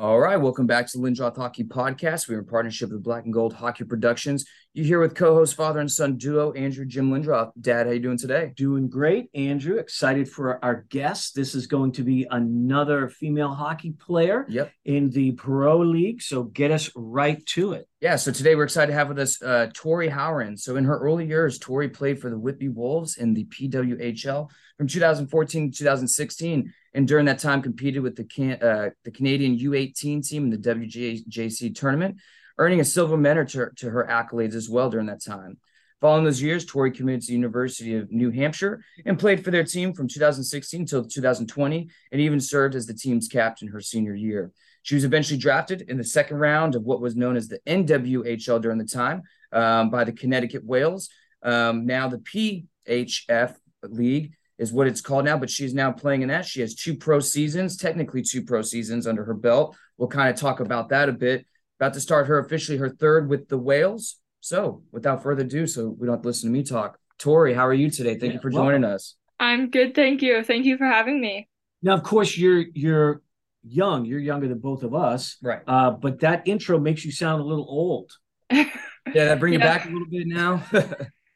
All right, welcome back to the Lindroth Hockey Podcast. We're in partnership with Black and Gold Hockey Productions. You're here with co-host, father and son duo Andrew Jim Lindroth. Dad, how are you doing today? Doing great, Andrew. Excited for our guest. This is going to be another female hockey player Yep. in the Pro League. So get us right to it. Yeah, so today we're excited to have with us uh, Tori Howran. So in her early years, Tori played for the Whitby Wolves in the PWHL from 2014 to 2016, and during that time competed with the can- uh, the Canadian U18 team in the WJC tournament, earning a silver medal to, to her accolades as well during that time. Following those years, Tori committed to the University of New Hampshire and played for their team from 2016 till 2020, and even served as the team's captain her senior year. She was eventually drafted in the second round of what was known as the NWHL during the time um, by the Connecticut Whales. Um, now the PHF League is what it's called now, but she's now playing in that. She has two pro seasons, technically two pro seasons under her belt. We'll kind of talk about that a bit. About to start her officially her third with the Whales. So without further ado, so we don't have to listen to me talk. Tori, how are you today? Thank Yeah, you for welcome. joining us. I'm good, thank you. Thank you for having me. Now, of course, you're you're young. You're younger than both of us. Right. Uh, but that intro makes you sound a little old. Yeah, that bring you back a little bit now.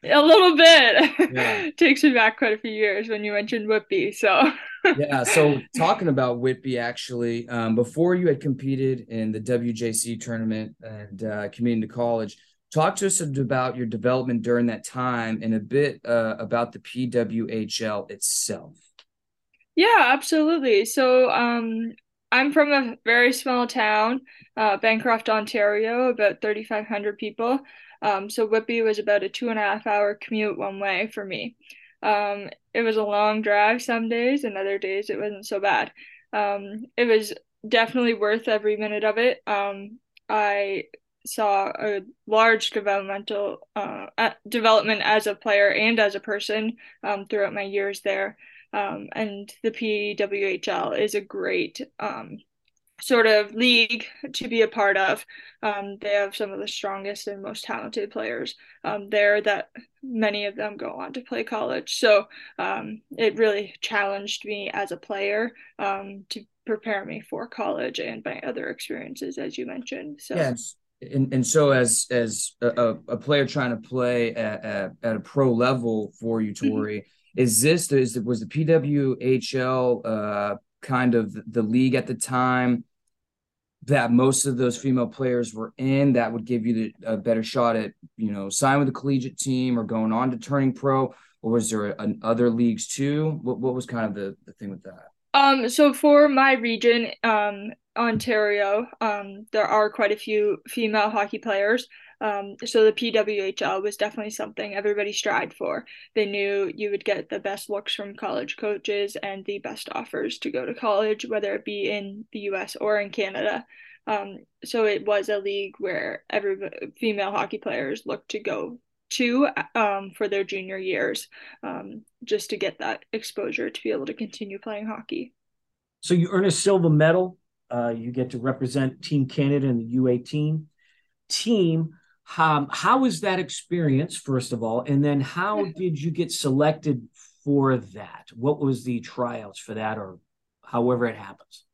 A little bit. Yeah. Takes me back quite a few years when you mentioned Whitby. So yeah. So talking about Whitby, actually, um, before you had competed in the WJC tournament and uh, committing to college, talk to us about your development during that time and a bit uh, about the PWHL itself. yeah, absolutely. So um I'm from a very small town, uh, Bancroft, Ontario, about 3,500 people. Um, so Whitby was about a two and a half hour commute one way for me. Um, it was a long drive some days, and other days it wasn't so bad. Um, it was definitely worth every minute of it. Um, I saw a large developmental uh, development as a player and as a person um, throughout my years there. Um, and the PWHL is a great um, sort of league to be a part of. Um, they have some of the strongest and most talented players um, there that many of them go on to play college. So um, it really challenged me as a player um, to prepare me for college and my other experiences, as you mentioned. So Yeah. And, and so as as a, a- player trying to play at, at, at a pro level for you, Mm-hmm. Is this is was the PWHL uh, kind of the league at the time that most of those female players were in that would give you the, a better shot at you know signing with the collegiate team or going on to turning pro, or was there an, other leagues too? What what was kind of the, the thing with that? Um, so for my region, um, Ontario, um, there are quite a few female hockey players. Um, so the PWHL was definitely something everybody strived for. They knew you would get the best looks from college coaches and the best offers to go to college, whether it be in the US or in Canada. Um, so it was a league where every female hockey players looked to go to um, for their junior years, um, just to get that exposure to be able to continue playing hockey. So you earn a silver medal. Uh, you get to represent Team Canada in the U18 team. Um, how is that experience, first of all? And then how did you get selected for that? What was the tryouts for that, or however it happens?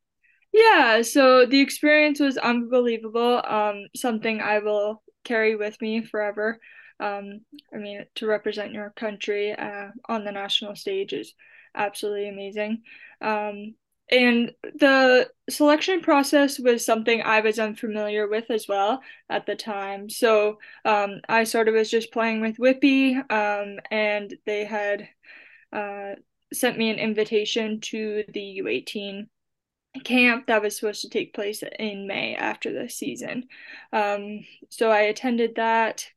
Yeah, so the experience was unbelievable. Um, something I will carry with me forever. Um, I mean, to represent your country uh, on the national stage is absolutely amazing. Um, and the selection process was something I was unfamiliar with as well at the time. So um, I sort of was just playing with Whitby, um, and they had uh, sent me an invitation to the U18 camp that was supposed to take place in May after the season. Um, so I attended that,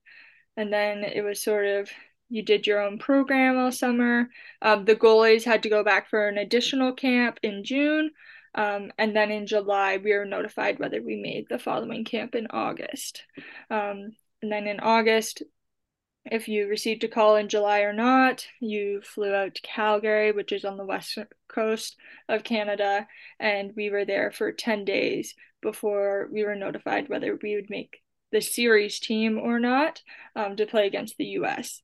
and then it was sort of you did your own program all summer. Um, the goalies had to go back for an additional camp in June. Um, and then in July, we were notified whether we made the following camp in August. Um, and then in August, if you received a call in July or not, you flew out to Calgary, which is on the west coast of Canada, and we were there for 10 days before we were notified whether we would make the series team or not um, to play against the US.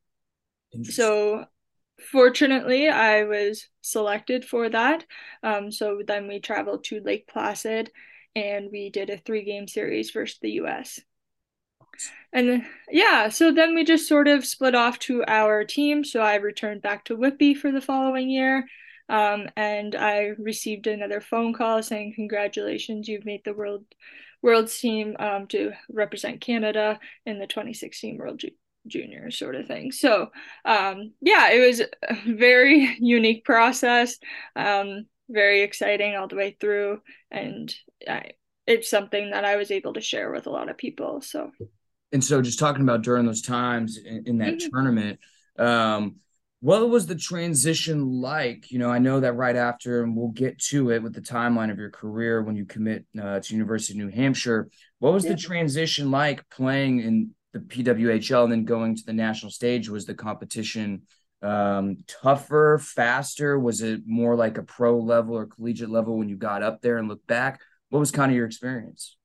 So fortunately, I was selected for that. Um, so then we traveled to Lake Placid and we did a three game series versus the US. And then, yeah, so then we just sort of split off to our team. So I returned back to Whitby for the following year. Um, and I received another phone call saying, "Congratulations, you've made the world world's team um, to represent Canada in the 2016 World Junior sort of thing." So, um, yeah, it was a very unique process, um, very exciting all the way through, and I, it's something that I was able to share with a lot of people. So, and so just talking about during those times in, in that mm-hmm. tournament. Um, what was the transition like? You know, I know that right after, and we'll get to it with the timeline of your career when you commit uh, to University of New Hampshire. What was yeah. the transition like playing in the PWHL and then going to the national stage? Was the competition um, tougher, faster? Was it more like a pro level or collegiate level when you got up there and looked back? What was kind of your experience?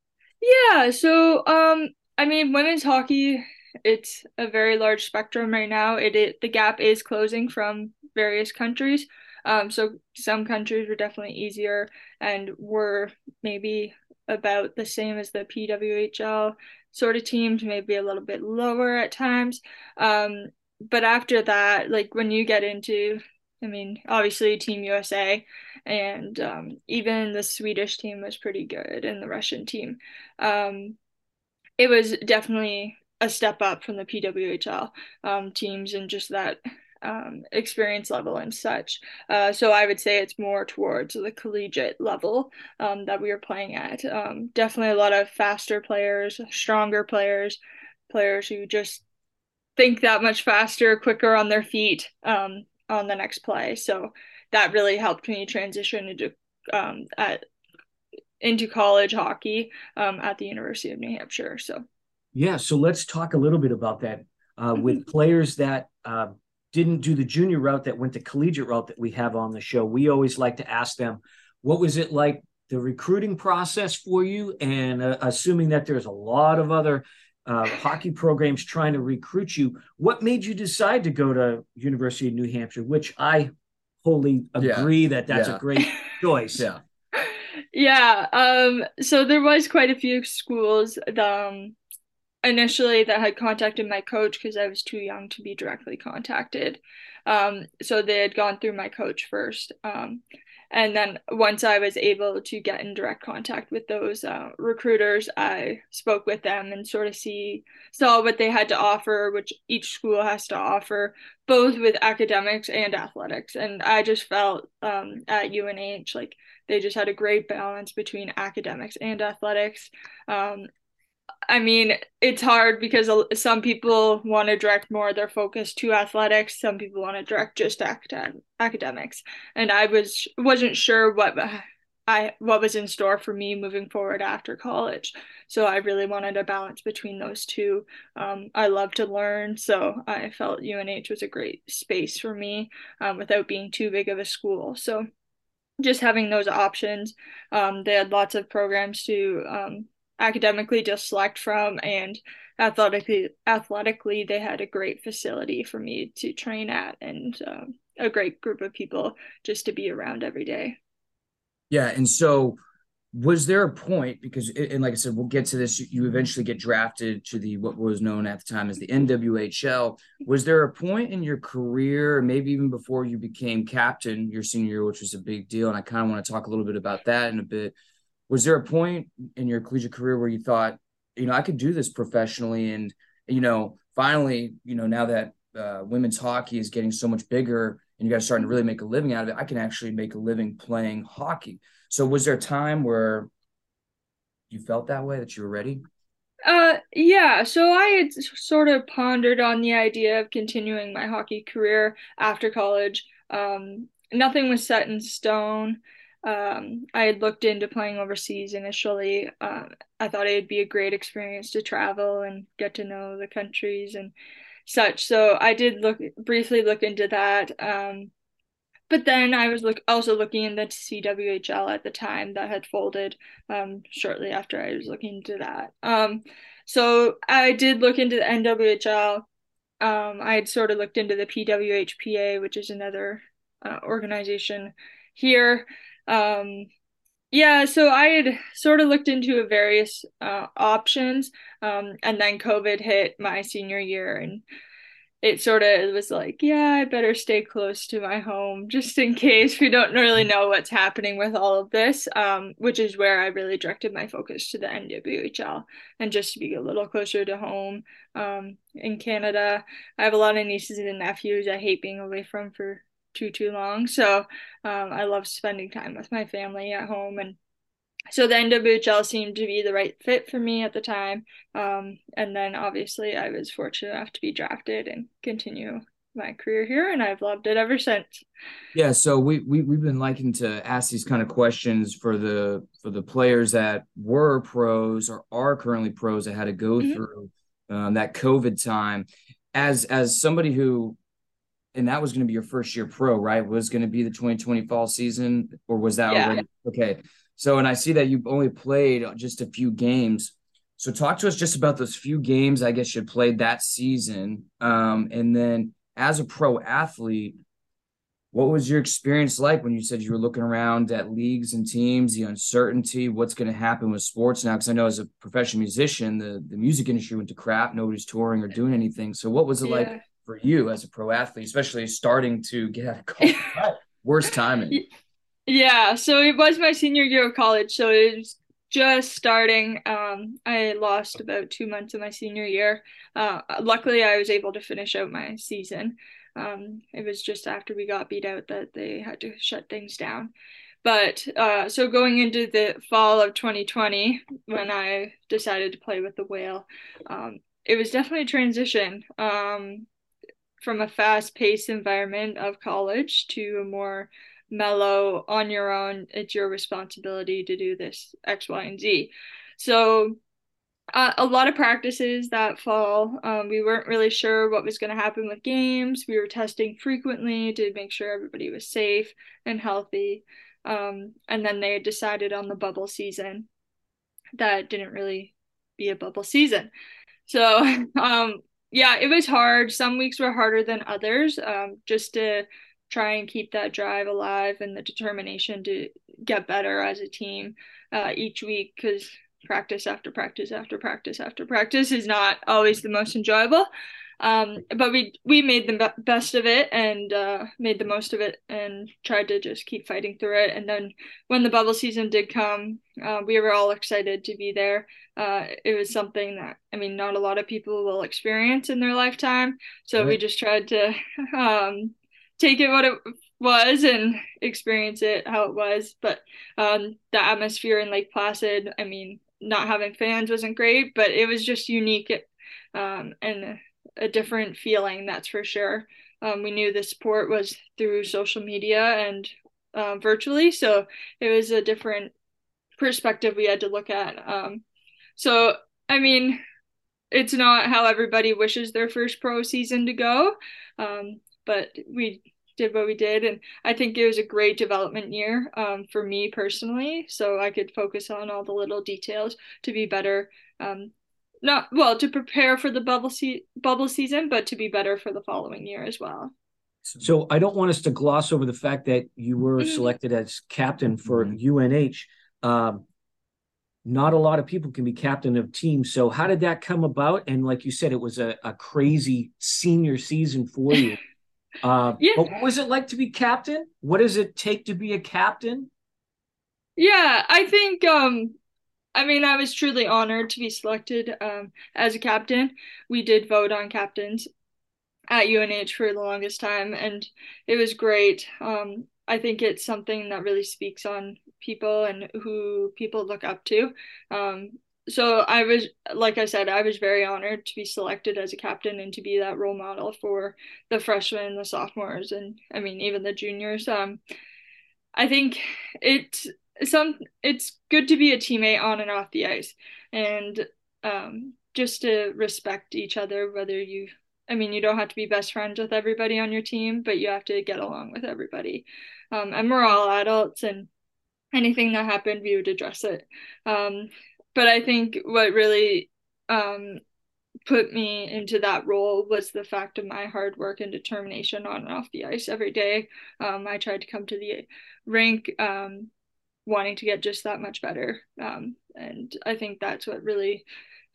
Yeah, so um, I mean, women's hockey it's a very large spectrum right now. It, it the gap is closing from various countries. Um, so some countries were definitely easier and were maybe about the same as the PWHL sort of teams, maybe a little bit lower at times. Um, but after that, like when you get into, I mean, obviously Team USA and um, even the Swedish team was pretty good and the Russian team. Um, it was definitely a step up from the PWHL um, teams and just that um, experience level and such. Uh, so I would say it's more towards the collegiate level um, that we are playing at. Um, definitely a lot of faster players, stronger players, players who just think that much faster, quicker on their feet um, on the next play. So that really helped me transition into um, at into college hockey um, at the University of New Hampshire. So yeah, so let's talk a little bit about that uh, with mm-hmm. players that uh, didn't do the junior route that went the collegiate route that we have on the show. We always like to ask them, what was it like the recruiting process for you? And uh, assuming that there's a lot of other uh, hockey programs trying to recruit you, what made you decide to go to University of New Hampshire? Which I wholly agree yeah. that that's yeah. a great choice. yeah. Yeah. Um, so there was quite a few schools. Um, initially that had contacted my coach because I was too young to be directly contacted. Um, so they had gone through my coach first. Um, and then once I was able to get in direct contact with those uh, recruiters, I spoke with them and sort of see saw what they had to offer, which each school has to offer, both with academics and athletics. And I just felt um, at UNH like they just had a great balance between academics and athletics. Um, I mean, it's hard because some people want to direct more of their focus to athletics. Some people want to direct just acad- academics, and I was wasn't sure what I what was in store for me moving forward after college. So I really wanted a balance between those two. Um, I love to learn, so I felt UNH was a great space for me um, without being too big of a school. So just having those options, um, they had lots of programs to um, academically just select from and athletically athletically they had a great facility for me to train at and um, a great group of people just to be around every day. Yeah and so was there a point because and like i said we'll get to this you eventually get drafted to the what was known at the time as the nwhl was there a point in your career maybe even before you became captain your senior year which was a big deal and i kind of want to talk a little bit about that in a bit was there a point in your collegiate career where you thought, you know, I could do this professionally, and you know, finally, you know, now that uh, women's hockey is getting so much bigger, and you guys are starting to really make a living out of it, I can actually make a living playing hockey. So, was there a time where you felt that way that you were ready? Uh, yeah. So I had sort of pondered on the idea of continuing my hockey career after college. Um, nothing was set in stone um, I had looked into playing overseas initially. Um, I thought it'd be a great experience to travel and get to know the countries and such. So I did look briefly look into that. Um, but then I was look also looking into CWHL at the time that had folded um, shortly after I was looking into that. Um, so I did look into the NWHL. Um, I had sort of looked into the PWHPA, which is another uh, organization here. Um, Yeah, so I had sort of looked into various uh, options, um, and then COVID hit my senior year, and it sort of was like, yeah, I better stay close to my home just in case we don't really know what's happening with all of this. Um, which is where I really directed my focus to the NWHL and just to be a little closer to home. Um, in Canada, I have a lot of nieces and nephews I hate being away from for too too long. So um, I love spending time with my family at home and so the NWHL seemed to be the right fit for me at the time. Um, and then obviously I was fortunate enough to be drafted and continue my career here and I've loved it ever since. Yeah, so we, we we've been liking to ask these kind of questions for the for the players that were pros or are currently pros that had to go mm-hmm. through um, that COVID time. As as somebody who and that was going to be your first year pro, right? Was going to be the 2020 fall season, or was that yeah. already okay? So, and I see that you've only played just a few games. So, talk to us just about those few games I guess you played that season, um, and then as a pro athlete, what was your experience like when you said you were looking around at leagues and teams, the uncertainty, what's going to happen with sports now? Because I know as a professional musician, the the music industry went to crap. Nobody's touring or doing anything. So, what was it yeah. like? For you as a pro athlete, especially starting to get out of college? Worst timing. Yeah, so it was my senior year of college, so it was just starting. Um, I lost about two months of my senior year. Uh, luckily, I was able to finish out my season. Um, it was just after we got beat out that they had to shut things down. But uh, so going into the fall of 2020, when I decided to play with the whale, um, it was definitely a transition. Um, from a fast paced environment of college to a more mellow, on your own, it's your responsibility to do this X, Y, and Z. So, uh, a lot of practices that fall. Um, we weren't really sure what was going to happen with games. We were testing frequently to make sure everybody was safe and healthy. Um, and then they decided on the bubble season that didn't really be a bubble season. So um, yeah, it was hard. Some weeks were harder than others. Um, just to try and keep that drive alive and the determination to get better as a team uh, each week because practice after practice after practice after practice is not always the most enjoyable. Um, but we we made the best of it and uh, made the most of it and tried to just keep fighting through it. And then when the bubble season did come, uh, we were all excited to be there. Uh, it was something that I mean, not a lot of people will experience in their lifetime. So right. we just tried to um, take it what it was and experience it how it was. But um, the atmosphere in Lake Placid, I mean, not having fans wasn't great, but it was just unique. Um, and a different feeling, that's for sure. Um, we knew the support was through social media and uh, virtually, so it was a different perspective we had to look at. Um, so, I mean, it's not how everybody wishes their first pro season to go, um, but we did what we did, and I think it was a great development year um, for me personally. So I could focus on all the little details to be better um, not well to prepare for the bubble se- bubble season, but to be better for the following year as well. So I don't want us to gloss over the fact that you were mm-hmm. selected as captain for UNH. Um, not a lot of people can be captain of teams. So how did that come about? And like you said, it was a, a crazy senior season for you. Uh, yeah. But what was it like to be captain? What does it take to be a captain? Yeah, I think um, I mean, I was truly honored to be selected um, as a captain. We did vote on captains at UNH for the longest time, and it was great. Um, I think it's something that really speaks on people and who people look up to. Um, so I was, like I said, I was very honored to be selected as a captain and to be that role model for the freshmen, the sophomores, and I mean even the juniors. Um, I think it's some it's good to be a teammate on and off the ice and um, just to respect each other whether you i mean you don't have to be best friends with everybody on your team but you have to get along with everybody um, and we're all adults and anything that happened we would address it um, but i think what really um, put me into that role was the fact of my hard work and determination on and off the ice every day. Um, i tried to come to the rink um, wanting to get just that much better. Um, and I think that's what really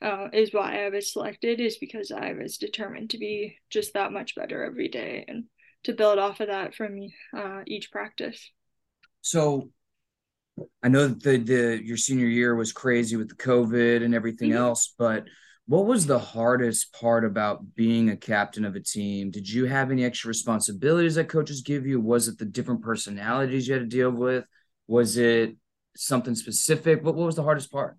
uh, is why I was selected is because I was determined to be just that much better every day and to build off of that from uh, each practice. So I know that the, the your senior year was crazy with the COVID and everything mm-hmm. else, but what was the hardest part about being a captain of a team? Did you have any extra responsibilities that coaches give you? Was it the different personalities you had to deal with? Was it something specific? What, what was the hardest part?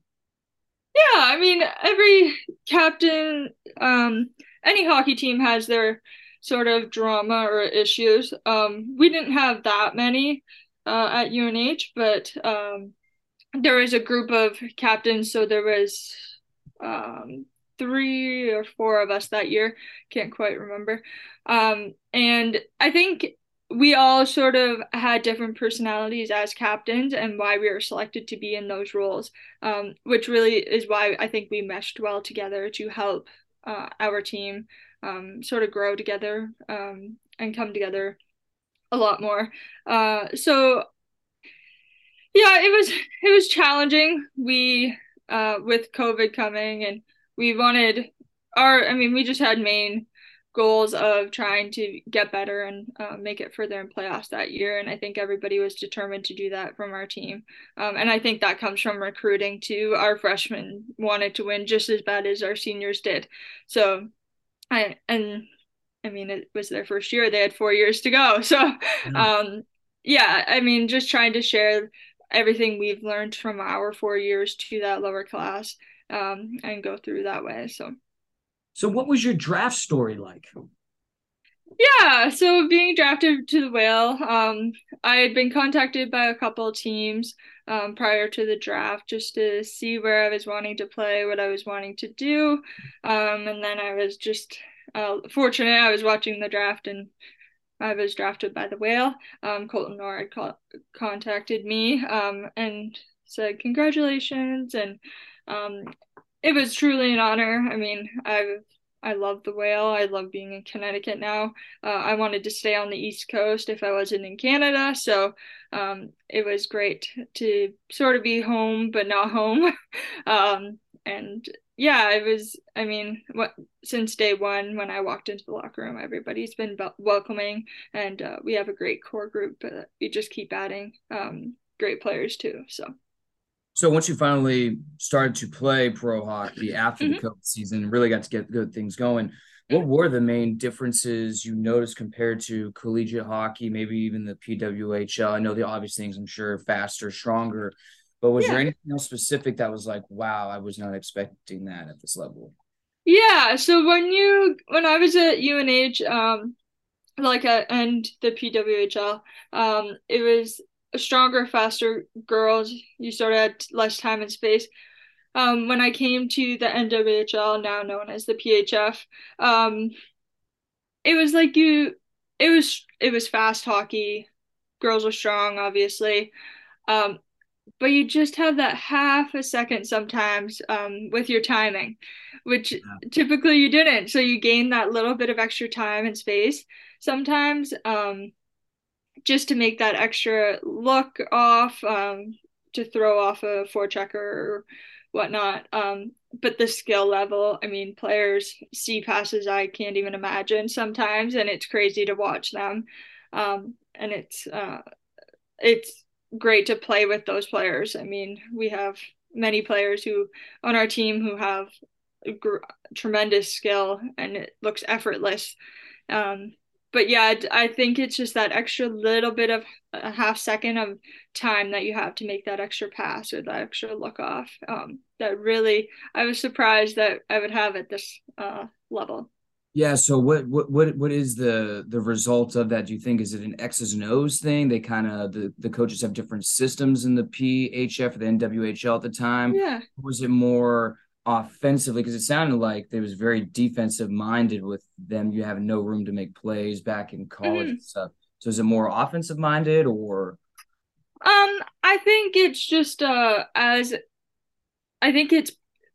Yeah, I mean, every captain, um, any hockey team has their sort of drama or issues. Um, we didn't have that many uh, at UNH, but um, there was a group of captains, so there was um, three or four of us that year. Can't quite remember. Um, and I think we all sort of had different personalities as captains and why we were selected to be in those roles, um, which really is why I think we meshed well together to help uh, our team um, sort of grow together um, and come together a lot more. Uh, so yeah, it was it was challenging. We uh, with COVID coming and we wanted our I mean we just had main goals of trying to get better and uh, make it further in playoffs that year. And I think everybody was determined to do that from our team. Um, and I think that comes from recruiting too. Our freshmen wanted to win just as bad as our seniors did. So I and I mean it was their first year. They had four years to go. So um, yeah, I mean just trying to share everything we've learned from our four years to that lower class um, and go through that way. So so, what was your draft story like? Yeah, so being drafted to the Whale, um, I had been contacted by a couple teams um, prior to the draft just to see where I was wanting to play, what I was wanting to do, um, and then I was just uh, fortunate. I was watching the draft and I was drafted by the Whale. Um, Colton Nord contacted me um, and said congratulations, and um, it was truly an honor. I mean, I've I love the whale. I love being in Connecticut now. Uh, I wanted to stay on the East Coast if I wasn't in Canada, so um, it was great to sort of be home but not home. um, and yeah, it was. I mean, what since day one when I walked into the locker room, everybody's been welcoming, and uh, we have a great core group. But we just keep adding um, great players too. So. So once you finally started to play pro hockey after mm-hmm. the COVID season, really got to get good things going. What were the main differences you noticed compared to collegiate hockey, maybe even the PWHL? I know the obvious things, I'm sure, faster, stronger, but was yeah. there anything else specific that was like, wow, I was not expecting that at this level? Yeah. So when you when I was at UNH, um, like at and the PWHL, um, it was stronger, faster girls. You sort of had less time and space. Um, when I came to the NWHL, now known as the PHF, um, it was like you, it was it was fast hockey. Girls were strong, obviously, um, but you just have that half a second sometimes um, with your timing, which yeah. typically you didn't. So you gain that little bit of extra time and space sometimes. Um, just to make that extra look off, um, to throw off a forechecker or whatnot. Um, but the skill level, I mean, players see passes I can't even imagine sometimes, and it's crazy to watch them. Um, and it's uh, it's great to play with those players. I mean, we have many players who on our team who have gr- tremendous skill, and it looks effortless. Um, but yeah, I think it's just that extra little bit of a half second of time that you have to make that extra pass or that extra look off. Um, that really, I was surprised that I would have at this uh, level. Yeah. So what what what what is the the result of that? Do you think is it an X's and O's thing? They kind of the the coaches have different systems in the PHF or the NWHL at the time. Yeah. was it more offensively because it sounded like they was very defensive minded with them you have no room to make plays back in college mm-hmm. and stuff. So is it more offensive minded or? Um i think it's just uh as i think it's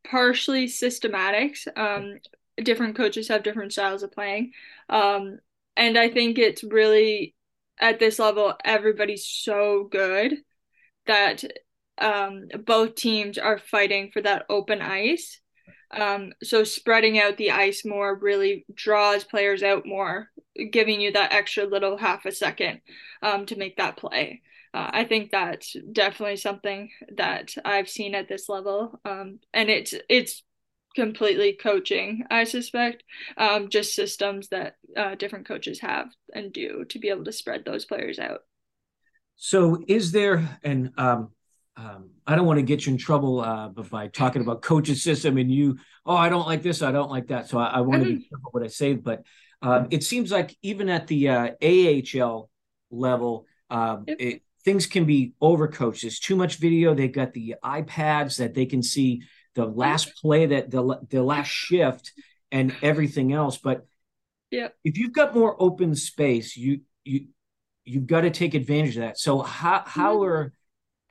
partially systematics um different coaches have different styles of playing. Um and i think it's really at this level everybody's so good that um, both teams are fighting for that open ice. Um, so spreading out the ice more really draws players out more, giving you that extra little half a second um, to make that play. Uh, I think that's definitely something that I've seen at this level, um, and it's it's completely coaching. I suspect um, just systems that uh, different coaches have and do to be able to spread those players out. So, is there and um, um, I don't want to get you in trouble, uh, but by talking about coaching system and you, oh, I don't like this, I don't like that. So I, I want to be careful what I say, but um, it seems like even at the uh, AHL level, um, yep. it, things can be overcoached. There's too much video. They've got the iPads that they can see the last play that the the last shift and everything else. But yeah, if you've got more open space, you you you've got to take advantage of that. So how how mm-hmm. are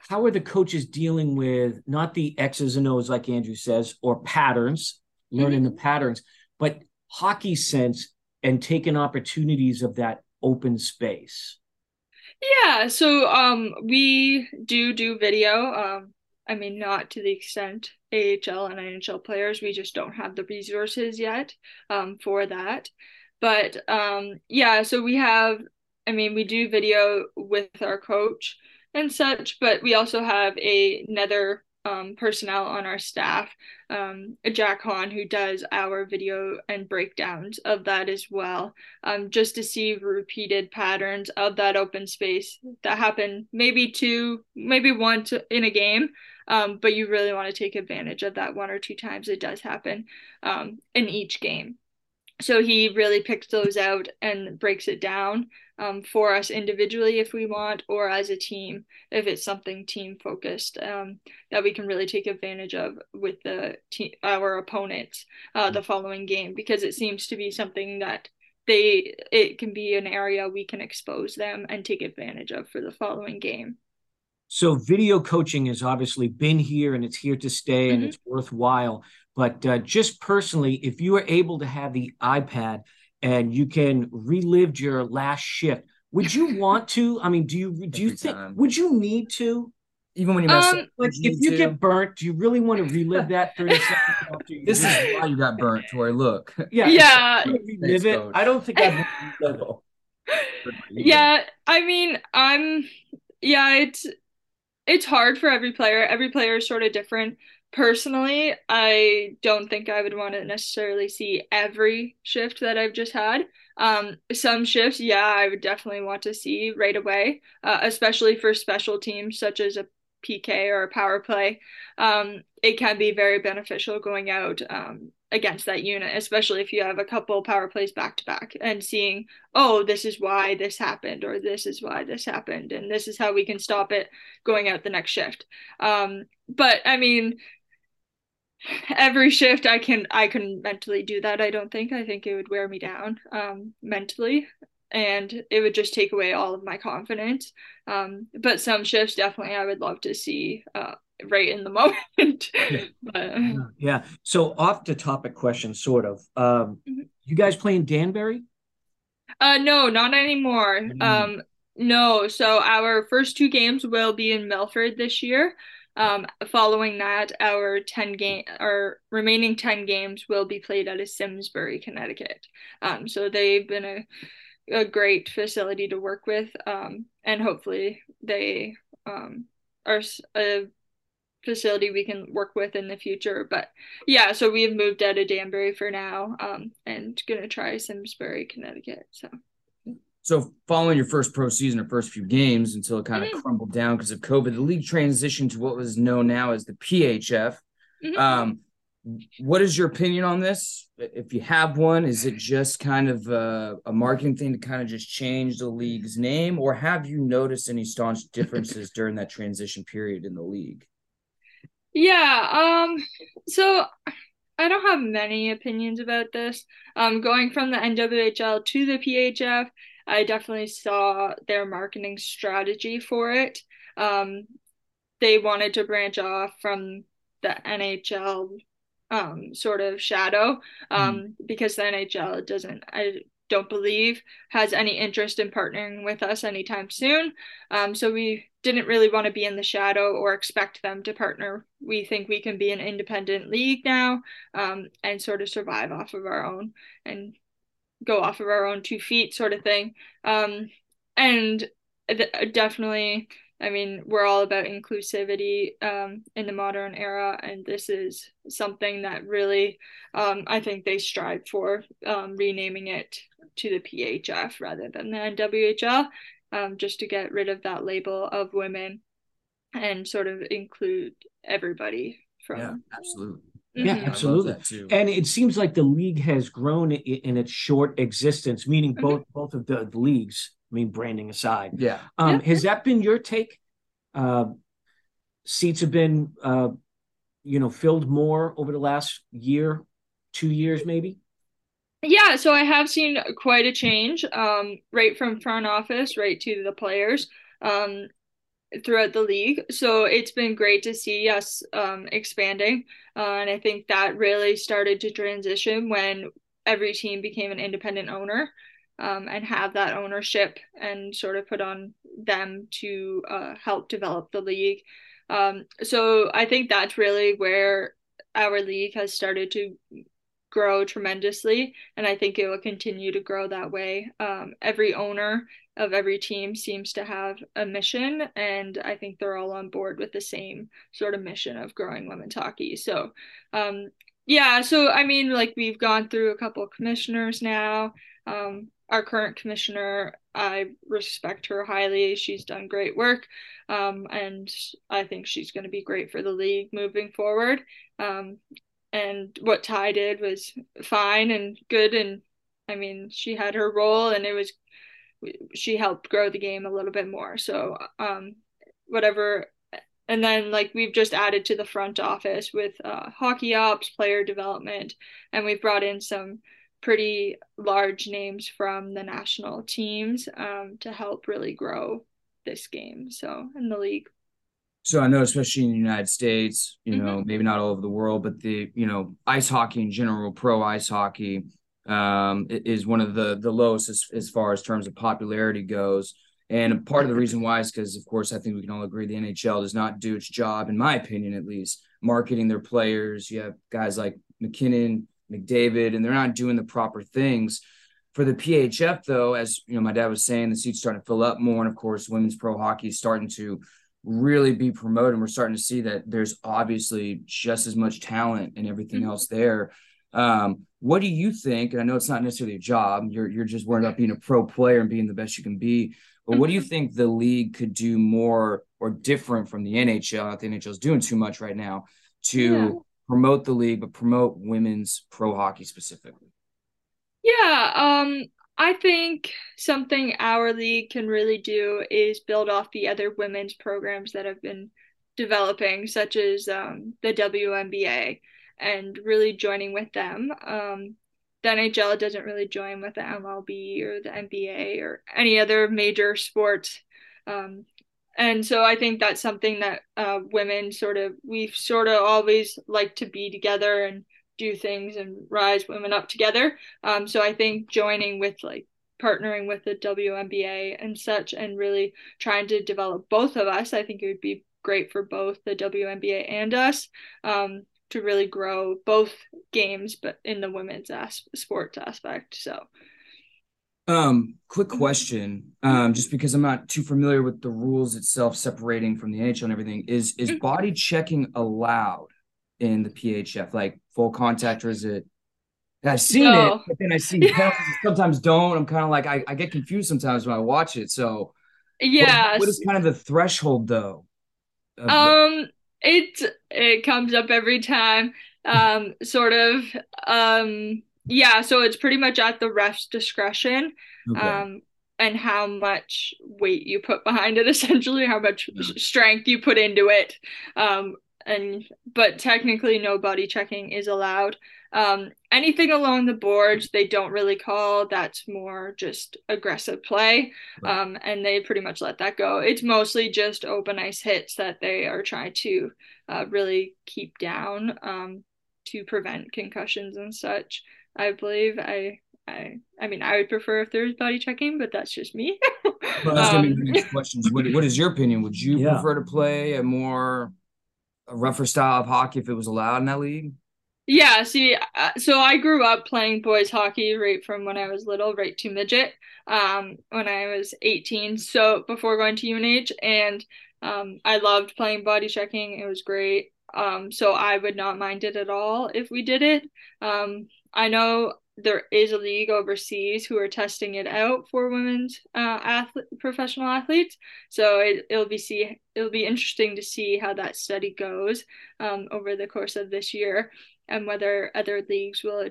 how are the coaches dealing with not the X's and O's like Andrew says or patterns, learning mm-hmm. the patterns, but hockey sense and taking opportunities of that open space? Yeah, so um we do do video. Um I mean not to the extent AHL and NHL players. We just don't have the resources yet um for that. But um yeah, so we have I mean we do video with our coach and such, but we also have a nether um, personnel on our staff, um, Jack Hahn, who does our video and breakdowns of that as well, um, just to see repeated patterns of that open space that happen maybe two, maybe once in a game. Um, but you really want to take advantage of that one or two times it does happen um, in each game. So he really picks those out and breaks it down um, for us individually if we want, or as a team if it's something team focused um, that we can really take advantage of with the te- our opponents uh, the following game because it seems to be something that they it can be an area we can expose them and take advantage of for the following game. So video coaching has obviously been here and it's here to stay and mm-hmm. it's worthwhile. But uh, just personally, if you are able to have the iPad and you can relive your last shift. Would you want to? I mean, do you do you think time. would you need to? Even when you mess um, up, like if you to? get burnt, do you really want to relive that 30 seconds This is why you got burnt, Tori. Look. Yeah. Yeah. Relive it. I don't think I'd Yeah, I mean, I'm yeah, it's it's hard for every player. Every player is sort of different personally, I don't think I would want to necessarily see every shift that I've just had. Um, some shifts, yeah, I would definitely want to see right away, uh, especially for special teams such as a PK or a power play. Um, it can be very beneficial going out um, against that unit, especially if you have a couple power plays back to back and seeing, oh, this is why this happened, or this is why this happened, and this is how we can stop it going out the next shift. Um, but I mean, every shift I can I can mentally do that. I don't think. I think it would wear me down um, mentally, and it would just take away all of my confidence. Um, but some shifts definitely I would love to see uh, right in the moment. but, yeah. So off the topic question, sort of. Um, mm-hmm. You guys playing Danbury? Uh, no, not anymore. Mm-hmm. Um, no. So our first two games will be in Milford this year. Um, following that, our 10 game, our remaining 10 games will be played out of Simsbury, Connecticut. Um, so they've been a, a great facility to work with, um, and hopefully they um, are a facility we can work with in the future. But yeah, so we have moved out of Danbury for now, um, and gonna try Simsbury, Connecticut. So. So, following your first pro season or first few games until it kind of mm-hmm. crumbled down because of COVID, the league transitioned to what was known now as the PHF. Mm-hmm. Um, what is your opinion on this? If you have one, is it just kind of a, a, marketing thing to kind of just change the league's name, or have you noticed any staunch differences during that transition period in the league? Yeah. Um. So I don't have many opinions about this. Um, going from the NWHL to the PHF I definitely saw their marketing strategy for it. Um, they wanted to branch off from the NHL um, sort of shadow um, mm. because the NHL doesn't, I don't believe, has any interest in partnering with us anytime soon. Um, so we didn't really want to be in the shadow or expect them to partner. We think we can be an independent league now um, and sort of survive off of our own and go off of our own two feet, sort of thing. Um, and th- definitely, I mean, we're all about inclusivity um, in the modern era, and this is something that really um, I think they strive for, um, renaming it to the PHF rather than the NWHL um, just to get rid of that label of women and sort of include everybody from yeah absolutely mm-hmm. yeah absolutely. and it seems like the league has grown in its short existence meaning both mm-hmm. both of the, the, leagues i mean branding aside. Yeah. Um yeah. has that been your take? Uh seats have been uh you know filled more over the last year two years maybe? Yeah, so I have seen quite a change, um, right from front office right to the players, um, throughout the league. So it's been great to see us um, expanding, uh, and I think that really started to transition when every team became an independent owner, um, and have that ownership and sort of put on them to uh, help develop the league. Um, so I think that's really where our league has started to grow tremendously, and I think it will continue to grow that way. Um, every owner of every team seems to have a mission, and I think they're all on board with the same sort of mission of growing women's hockey. So, um, yeah, so I mean, like we've gone through a couple of commissioners now. Um, our current commissioner, I respect her highly. She's done great work, um, and I think she's going to be great for the league moving forward. Um, and what Ty did was fine and good and I mean she had her role and it was she helped grow the game a little bit more. So um whatever. And then like we've just added to the front office with uh, hockey ops player development and we've brought in some pretty large names from the national teams um, to help really grow this game so in the league. So I know, especially in the United States, you mm-hmm. know, maybe not all over the world, but the you know, ice hockey in general, pro ice hockey, um, is one of the the lowest as, as far as terms of popularity goes. And part of the reason why is because, of course, I think we can all agree the NHL does not do its job, in my opinion, at least, marketing their players. You have guys like MacKinnon, McDavid, and they're not doing the proper things. For the PHF, though, as you know, my dad was saying, the seats starting to fill up more, and of course, women's pro hockey is starting to really be promoted. And we're starting to see that there's obviously just as much talent and everything mm-hmm. else there. Um, what do you think? And I know it's not necessarily a job. You're you're just worried about being a pro player and being the best you can be. But what do you mm-hmm. think the league could do more or different from the NHL? Not the NHL is doing too much right now to yeah. promote the league, but promote women's pro hockey specifically. Yeah, um, I think something our league can really do is build off the other women's programs that have been developing, such as um, the WNBA, and really joining with them. Um, the NHL doesn't really join with the MLB or the NBA or any other major sports. Um, and so I think that's something that uh, women sort of, we've sort of always like to be together and do things and rise women up together. Um, so I think joining with like partnering with the WNBA and such and really trying to develop both of us, I think it would be great for both the WNBA and us um, to really grow both games, but in the women's as- sports aspect. So. Um, quick question. Um, just because I'm not too familiar with the rules itself separating from the NHL and everything, is is mm-hmm. body checking allowed in the PHF? Like full contact, or is it? I've seen no. it, but then I see yeah. sometimes don't. I'm kind of like I, I get confused sometimes when I watch it. So yeah, what, what is kind of the threshold though? Um, the- it it comes up every time. Um, sort of. Um, yeah, so it's pretty much at the ref's discretion. Okay. Um, and how much weight you put behind it essentially how much yeah. strength you put into it um and but technically no body checking is allowed. Um, anything along the boards they don't really call. That's more just aggressive play, right. um, and they pretty much let that go. It's mostly just open ice hits that they are trying to uh, really keep down um, to prevent concussions and such. I believe I I I mean I would prefer if there was body checking, but that's just me. Well, that's gonna be the next questions. What, what is your opinion? Would you Yeah. prefer to play a more a rougher style of hockey if it was allowed in that league? Yeah, see, uh, so I grew up playing boys hockey right from when I was little, right to midget, um, when I was 18. So before going to UNH, and um, I loved playing body checking. It was great. Um, so I would not mind it at all if we did it. Um, I know there is a league overseas who are testing it out for women's uh, athlete, professional athletes. So it, it'll be see it'll be interesting to see how that study goes um, over the course of this year and whether other leagues will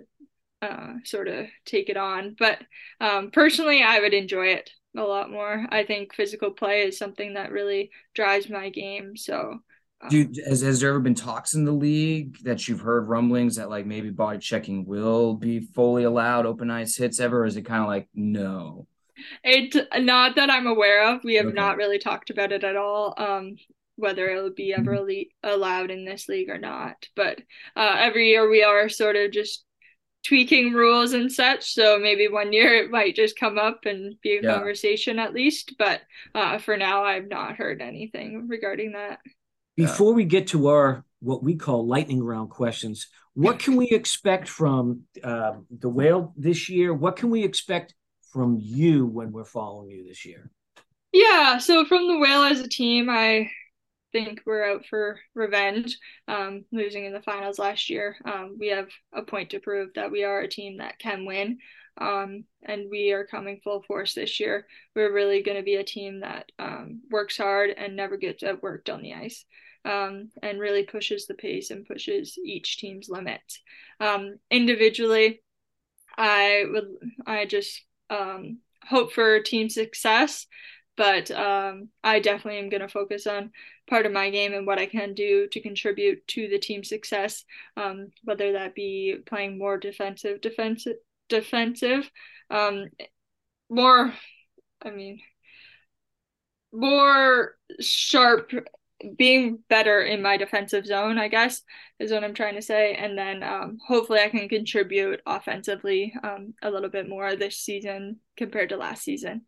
uh, sort of take it on. But um, personally, I would enjoy it a lot more. I think physical play is something that really drives my game. So, um, Do you, has, has there ever been talks in the league that you've heard rumblings that like maybe body checking will be fully allowed, open ice hits ever? Or is it kind of like no? it not that I'm aware of. We have Okay. not really talked about it at all. Um, whether it will be ever le- allowed in this league or not. But uh, every year we are sort of just tweaking rules and such. So maybe one year it might just come up and be a Yeah. conversation at least. But uh, for now, I've not heard anything regarding that. Before we get to our what we call lightning round questions, what can we expect from uh, the whale this year? What can we expect from you when we're following you this year? Yeah, so from the whale as a team, I think we're out for revenge. Um, losing in the finals last year, um, we have a point to prove that we are a team that can win. Um, and we are coming full force this year. We're really going to be a team that um, works hard and never gets outworked on the ice. Um, and really pushes the pace and pushes each team's limits. Um, individually, I would I just um, hope for team success but um, I definitely am going to focus on part of my game and what I can do to contribute to the team success, um, whether that be playing more defensive, defensive, defensive, um, more, I mean, more sharp, being better in my defensive zone, I guess, is what I'm trying to say. And then um, hopefully I can contribute offensively um, a little bit more this season compared to last season.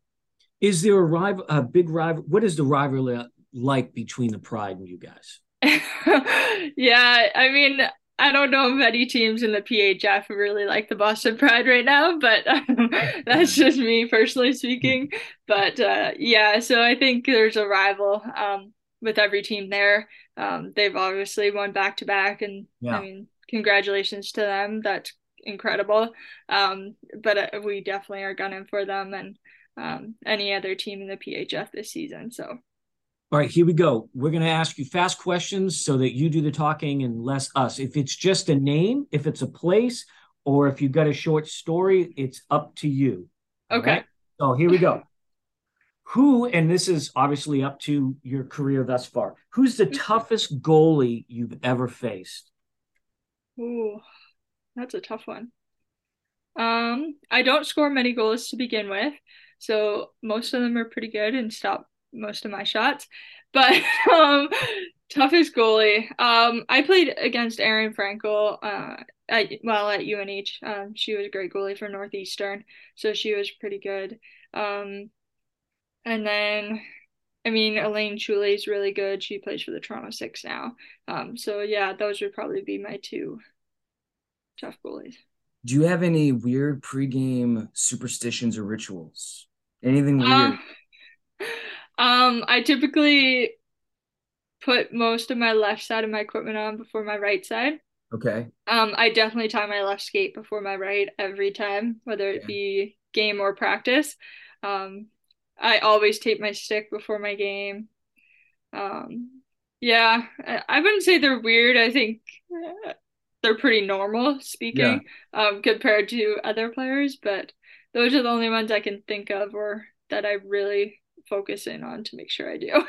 Is there a rival, a big rival? What is the rivalry like between the Pride and you guys? yeah, I mean, I don't know many teams in the PHF who really like the Boston Pride right now, but um, that's just me personally speaking. But uh, yeah, so I think there's a rival um, with every team there. Um, they've obviously won back to back, and Yeah. I mean, congratulations to them. That's incredible. Um, but uh, we definitely are gunning for them and um, any other team in the PHF this season. So. All right, here we go. We're going to ask you fast questions so that you do the talking and less us. If it's just a name, if it's a place, or if you've got a short story, it's up to you. Okay. right? So here we go. Who, and this is obviously up to your career thus far, who's the toughest goalie you've ever faced? Ooh, that's a tough one. Um, I don't score many goals to begin with, so most of them are pretty good and stop most of my shots. But um, toughest goalie. Um, I played against Aerin Frankel. Uh, at well at UNH. Um, she was a great goalie for Northeastern, so she was pretty good. Um, and then. I mean, Elaine Chuli is really good. She plays for the Toronto Six now. Um, so yeah, those would probably be my two tough goalies. Do you have any weird pregame superstitions or rituals? Anything weird? Um, um, I typically put most of my left side of my equipment on before my right side. okay. Um, I definitely tie my left skate before my right every time, whether it Yeah. be game or practice. Um, I always tape my stick before my game. Um, yeah, I, I wouldn't say they're weird. I think uh, they're pretty normal speaking, um, compared to other players, but those are the only ones I can think of or that I really focus in on to make sure I do.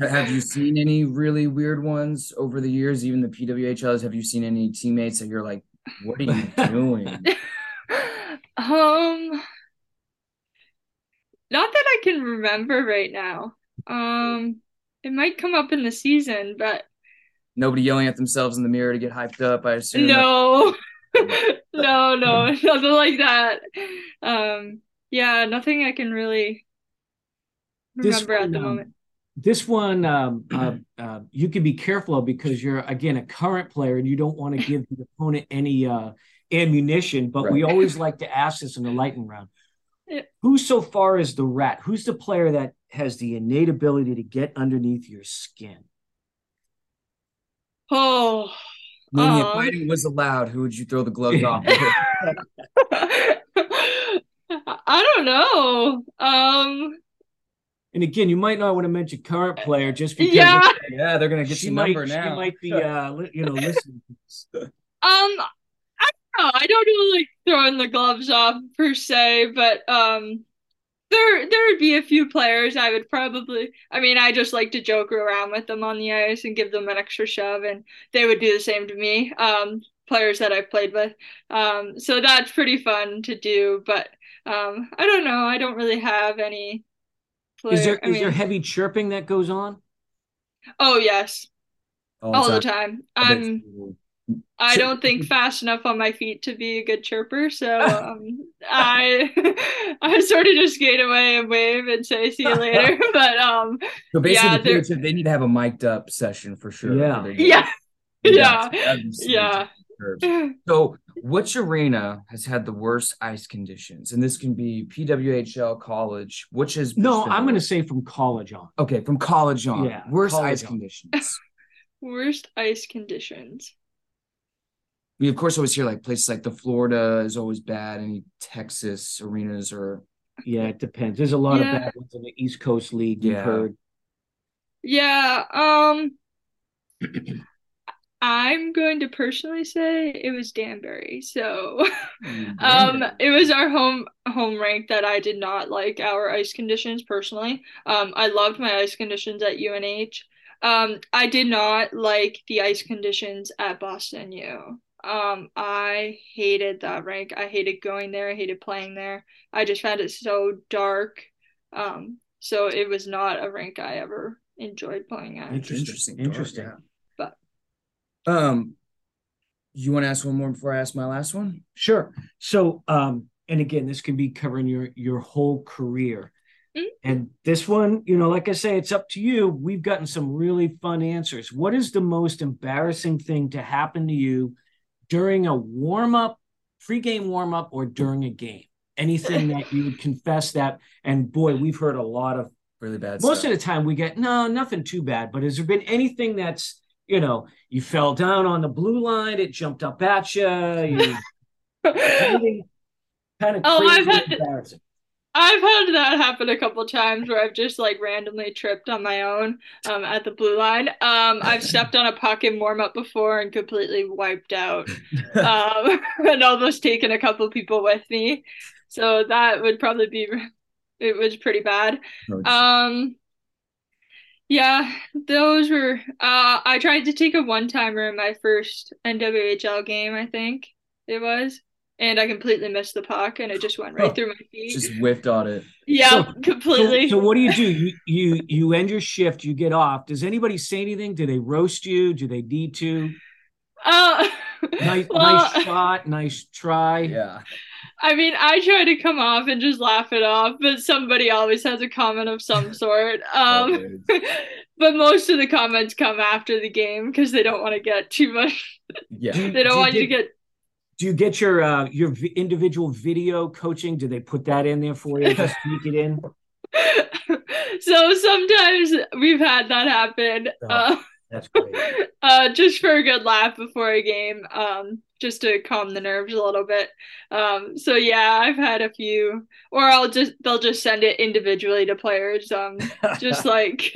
Have you seen any really weird ones over the years? Even the PWHLs. Have you seen any teammates that you're like, what are you doing? um not that I can remember right now. Um it might come up in the season, but Nobody yelling at themselves in the mirror to get hyped up. I assume. no. no, no, nothing like that. Um yeah, nothing I can really remember one, at the um, moment. This one, um, uh, uh, you can be careful of because you're again a current player and you don't want to give the opponent any uh, ammunition. But right. we always like to ask this in the lightning round: yeah. Who so far is the rat? Who's the player that has the innate ability to get underneath your skin? Oh, when um, fighting was allowed, who would you throw the gloves off? I don't know. Um, and again, you might not want to mention current player just because yeah, yeah, they're gonna get your number might, now. She might be, uh, you know, listening. um, I don't know. I don't know, like throwing the gloves off per se, but um, there there would be a few players I would probably. I mean, I just like to joke around with them on the ice and give them an extra shove, and they would do the same to me. Um, players that I've played with. Um, so that's pretty fun to do, but um, I don't know. I don't really have any. Player, is there I is mean, there heavy chirping that goes on? Oh yes, all, all the time. I'm. I don't think fast enough on my feet to be a good chirper, so um, I I sort of just skate away and wave and say see you later. but um, so basically, yeah, they need to have a mic'd up session for sure. Yeah, yeah, yeah, yeah. So, which arena has had the worst ice conditions? And this can be PWHL, college. Which is no? I'm going to say from college on. Okay, from college on. Yeah, worst ice on. conditions. worst ice conditions. We of course always hear like places like the Florida is always bad, and Texas arenas are. Yeah, it depends. There's a lot yeah. of bad ones in the East Coast League. You've yeah. heard. Yeah. Um. I'm going to personally say it was Danbury. So mm, um it was our home home rank that I did not like our ice conditions personally. Um I loved my ice conditions at UNH. Um I did not like the ice conditions at Boston U. Um I hated that rank. I hated going there. I hated playing there. I just found it so dark. Um so it was not a rank I ever enjoyed playing at. Interesting. Interesting. Dark, yeah. Um, you want to ask one more before I ask my last one? Sure. So, um, and again, this can be covering your your whole career. Mm-hmm. And this one, you know, like I say, it's up to you. We've gotten some really fun answers. What is the most embarrassing thing to happen to you during a warm up, pre-game warm up, or during a game? Anything that you would confess that? And boy, we've heard a lot of really bad. Most stuff. of the time, we get no, nothing too bad. But has there been anything that's you know, you fell down on the blue line, it jumped up at you. you kind of oh, I've had, embarrassing. I've had that happen a couple times where I've just like randomly tripped on my own um, at the blue line. Um, I've stepped on a puck in warm up before and completely wiped out, um, and almost taken a couple people with me. So that would probably be it was pretty bad. Um, yeah, those were. Uh, I tried to take a one timer in my first NWHL game. I think it was, and I completely missed the puck, and it just went right oh, through my feet. Just whiffed on it. Yeah, so, completely. So, so, what do you do? You you you end your shift. You get off. Does anybody say anything? Do they roast you? Do they need to? Uh, nice, well, nice shot. Nice try. Yeah. I mean, I try to come off and just laugh it off, but somebody always has a comment of some sort. Um, but most of the comments come after the game because they don't want to get too much. Yeah, they don't do want you to get. Do you get your uh, your individual video coaching? Do they put that in there for you? Just sneak it in. so sometimes we've had that happen. Oh, uh, that's great. Uh, just for a good laugh before a game. Um, just to calm the nerves a little bit. Um, so yeah, I've had a few, or I'll just they'll just send it individually to players, um, just like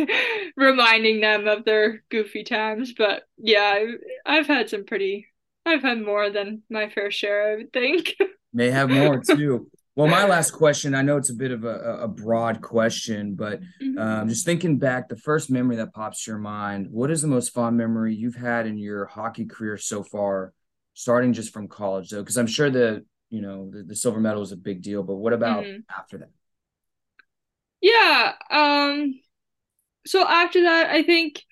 reminding them of their goofy times. But yeah, I've, I've had some pretty, I've had more than my fair share, I would think. May have more too. Well, my last question, I know it's a bit of a, a broad question, but mm-hmm. um, just thinking back, the first memory that pops to your mind, what is the most fond memory you've had in your hockey career so far starting just from college though because i'm sure the you know the, the, silver medal is a big deal but what about mm-hmm. after that yeah um so after that i think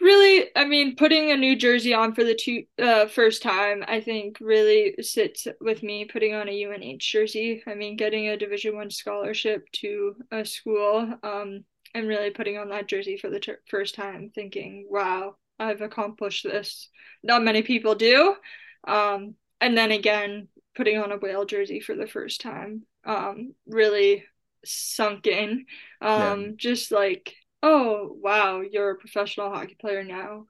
really, I mean, putting a new jersey on for the two uh, first time, I think really sits with me. Putting on a UNH jersey, I mean, getting a Division One scholarship to a school, um, and really putting on that jersey for the ter- first time, thinking, "Wow, I've accomplished this." Not many people do. Um, and then again, putting on a whale jersey for the first time, um, really sunk in. Um, yeah. just like oh wow you're a professional hockey player now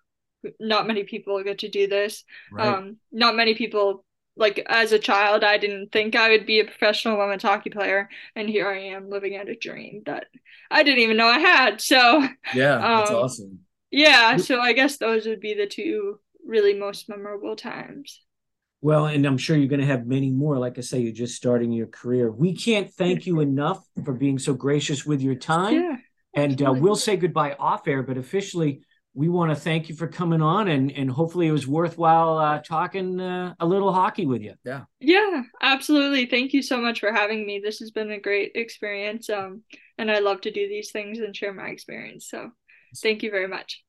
not many people get to do this right. um not many people like as a child i didn't think i would be a professional women's hockey player and here i am living out a dream that i didn't even know i had so yeah that's um, awesome yeah so i guess those would be the two really most memorable times well, and I'm sure you're going to have many more. Like I say, you're just starting your career. We can't thank you enough for being so gracious with your time. Yeah. And uh, we'll say goodbye off air, but officially, we want to thank you for coming on, and and hopefully it was worthwhile uh, talking uh, a little hockey with you. Yeah. Yeah, absolutely. Thank you so much for having me. This has been a great experience, um, and I love to do these things and share my experience. So, thank you very much.